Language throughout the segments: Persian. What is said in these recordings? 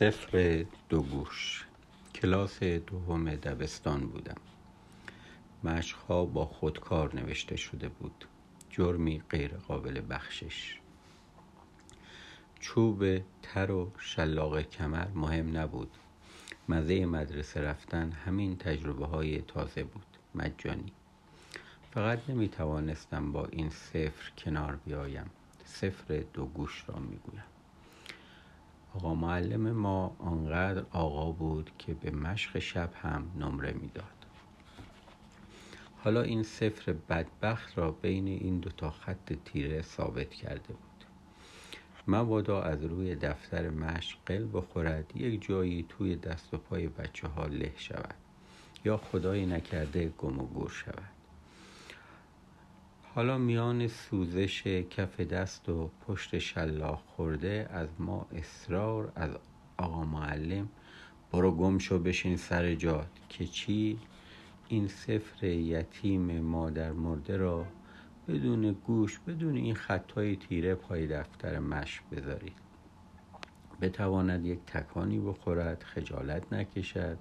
سفر دو گوش. کلاس دوم دبستان بودم. مشقها با خودکار نوشته شده بود. جرمی غیر قابل بخشش. چوب تر و شلاق کمر مهم نبود. مزه مدرسه رفتن همین تجربه های تازه بود. مجانی. فقط نمی توانستم با این سفر کنار بیایم. سفر دو گوش را می گویم آقا معلم ما آنقدر آقا بود که به مشق شب هم نمره می‌داد. حالا این سفر بدبخت را بین این دو تا خط تیره ثابت کرده بود. مبادا از روی دفتر مشق قل بخورد یک جایی توی دست و پای بچه ها له شود یا خدای نکرده گم و گور شود. حالا میان سوزش کف دست و پشت شلاق خورده از ما اصرار از آقا معلم. برو گم شو بشین سر جاد که چی؟ این سفر یتیم مادر مرده را بدون گوش بدون این خطای تیره پای دفتر مشق بذارید. بتواند یک تکانی بخورد خجالت نکشد.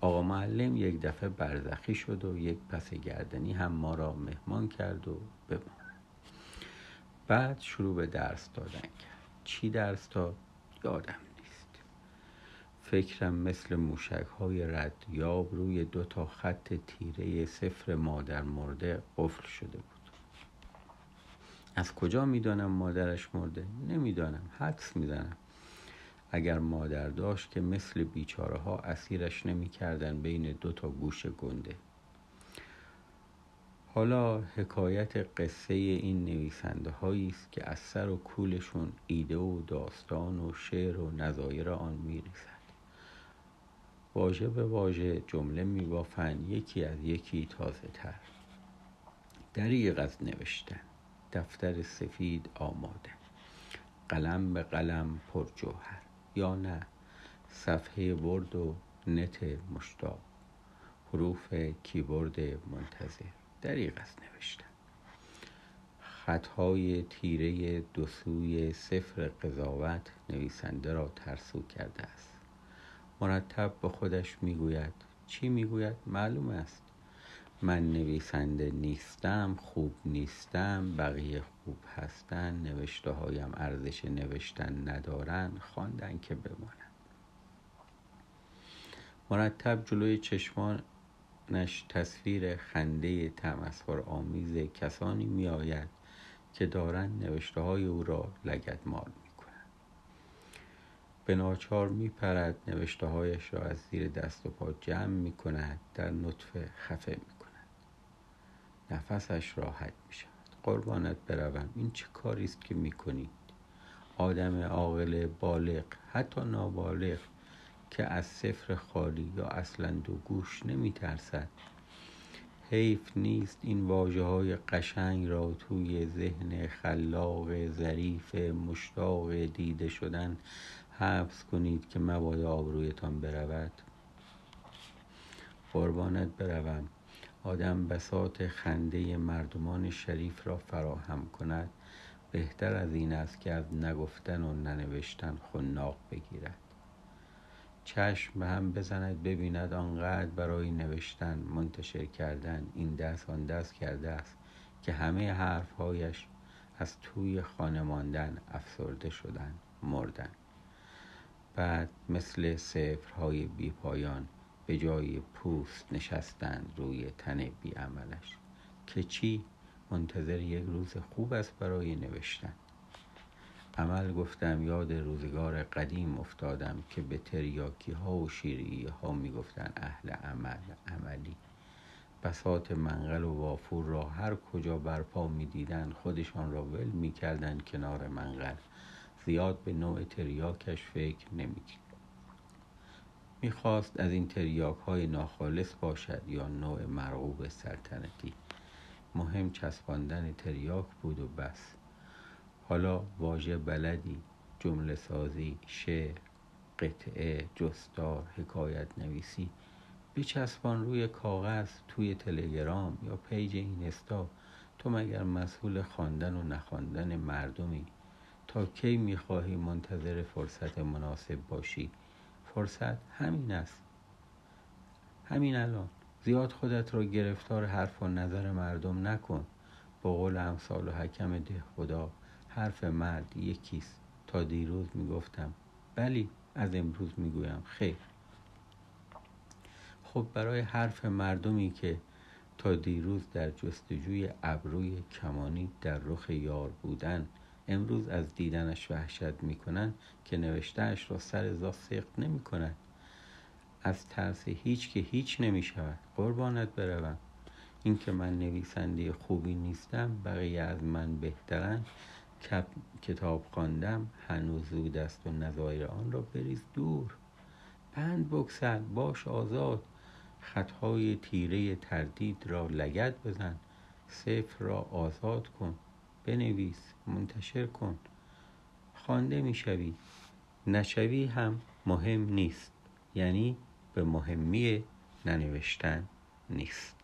آقا معلم یک دفعه برزخی شد و یک پس گردنی هم ما را مهمان کرد و بمان بعد شروع به درس دادن کرد. چی درس داد؟ یادم نیست. فکرم مثل موشک های رد یاب روی دو تا خط تیره سفر مادر مرده قفل شده بود. از کجا می‌دانم مادرش مرده؟ نمی‌دانم. حدس می‌زنم. اگر مادر داشت که مثل بیچاره ها اسیرش نمی کردن بین دو تا گوش گنده. حالا حکایت قصه این نویسنده هایی است که از سر و کولشون ایده و داستان و شعر و نظایر آن میریزد. واژه به واژه جمله میبافند یکی از یکی تازه تر دریغ از نوشتن دفتر سفید آماده. قلم به قلم پر جوهر. یا نه؟ صفحه ورد و نت مشتاق. حروف کیبورد منتظر. دریغ از نوشتن. خطهای تیره دو سوی سفر قضاوت نویسنده را ترسو کرده است. مرتب به خودش می‌گوید. چی می‌گوید؟ معلوم است. من نویسنده نیستم خوب نیستم بقیه خوب هستن نوشته هایم ارزش نوشتن ندارن خواندن که بمانند مرتب جلوی چشمانش تصویر خنده تمسخر آمیز کسانی می آید که دارند نوشته های او را لگت مال می کنند به ناچار می پرد نوشته هایش را از زیر دست و پا جمع می کند در نطفه خفه می نفسش راحت می شود قربانت بروم. این چه کاری است که می کنید آدم عاقل بالغ حتی نابالغ که از سفر خالی یا اصلا دو گوش نمی ترسد حیف نیست این واجه های قشنگ را توی ذهن خلاق ظریف مشتاق دیده شدن حبس کنید که مبادا آبرویتان برود. قربانت بروم. آدم بساط خنده مردمان شریف را فراهم کند بهتر از این است که از نگفتن و ننوشتن خناق بگیرد. چشم به هم بزند ببیند آنقدر برای نوشتن منتشر کردن این دست آن دست کرده است که همه حرفهایش از توی خانه ماندن افسرده شدن مردن. بعد مثل سفرهای بی پایان به جای پوست نشستند روی تن بیعملش که چی؟ منتظر یک روز خوب است برای نوشتن. عمل گفتم یاد روزگار قدیم افتادم که به تریاکی ها و شیری ها می گفتن اهل عمل عملی. بسات منقل و وافور را هر کجا برپا می دیدن خودشان را ول می کردن کنار منقل. زیاد به نوع تریاکش فکر نمی می‌خواست از این تریاک های ناخالص باشد یا نوع مرغوب سلطنتی. مهم چسباندن تریاک بود و بس. حالا واژه بلدی جمله سازی شعر قطعه جستار حکایت نویسی بچسبان روی کاغذ توی تلگرام یا پیج اینستا تو مگر مسئول خواندن و نخواندن مردمی؟ تا کی می‌خواهی منتظر فرصت مناسب باشی؟ فرصت همین است. همین الان. زیاد خودت را گرفتار حرف و نظر مردم نکن. با قول امثال و حکم ده خدا حرف مرد یکیست. تا دیروز می‌گفتم. بلی از امروز می‌گویم خیر. خب برای حرف مردمی که تا دیروز در جستجوی ابروی کمانی در رخ یار بودن امروز از دیدنش وحشت می‌کنند که نوشتهاش را سر زا سقط نمی‌کنند از ترس هیچ که هیچ نمی‌شود. قربانت بروم. اینکه من نویسنده خوبی نیستم بقیه از من بهترن. کتاب خواندم هنوز زود است و نظایر آن را بریز دور. بند بکسل باش آزاد. خطهای تیره تردید را لگد بزن. صفر را آزاد کن. بنویس منتشر کن. خوانده می‌شوی. نشوی هم مهم نیست. یعنی به مهمی ننوشتن نیست.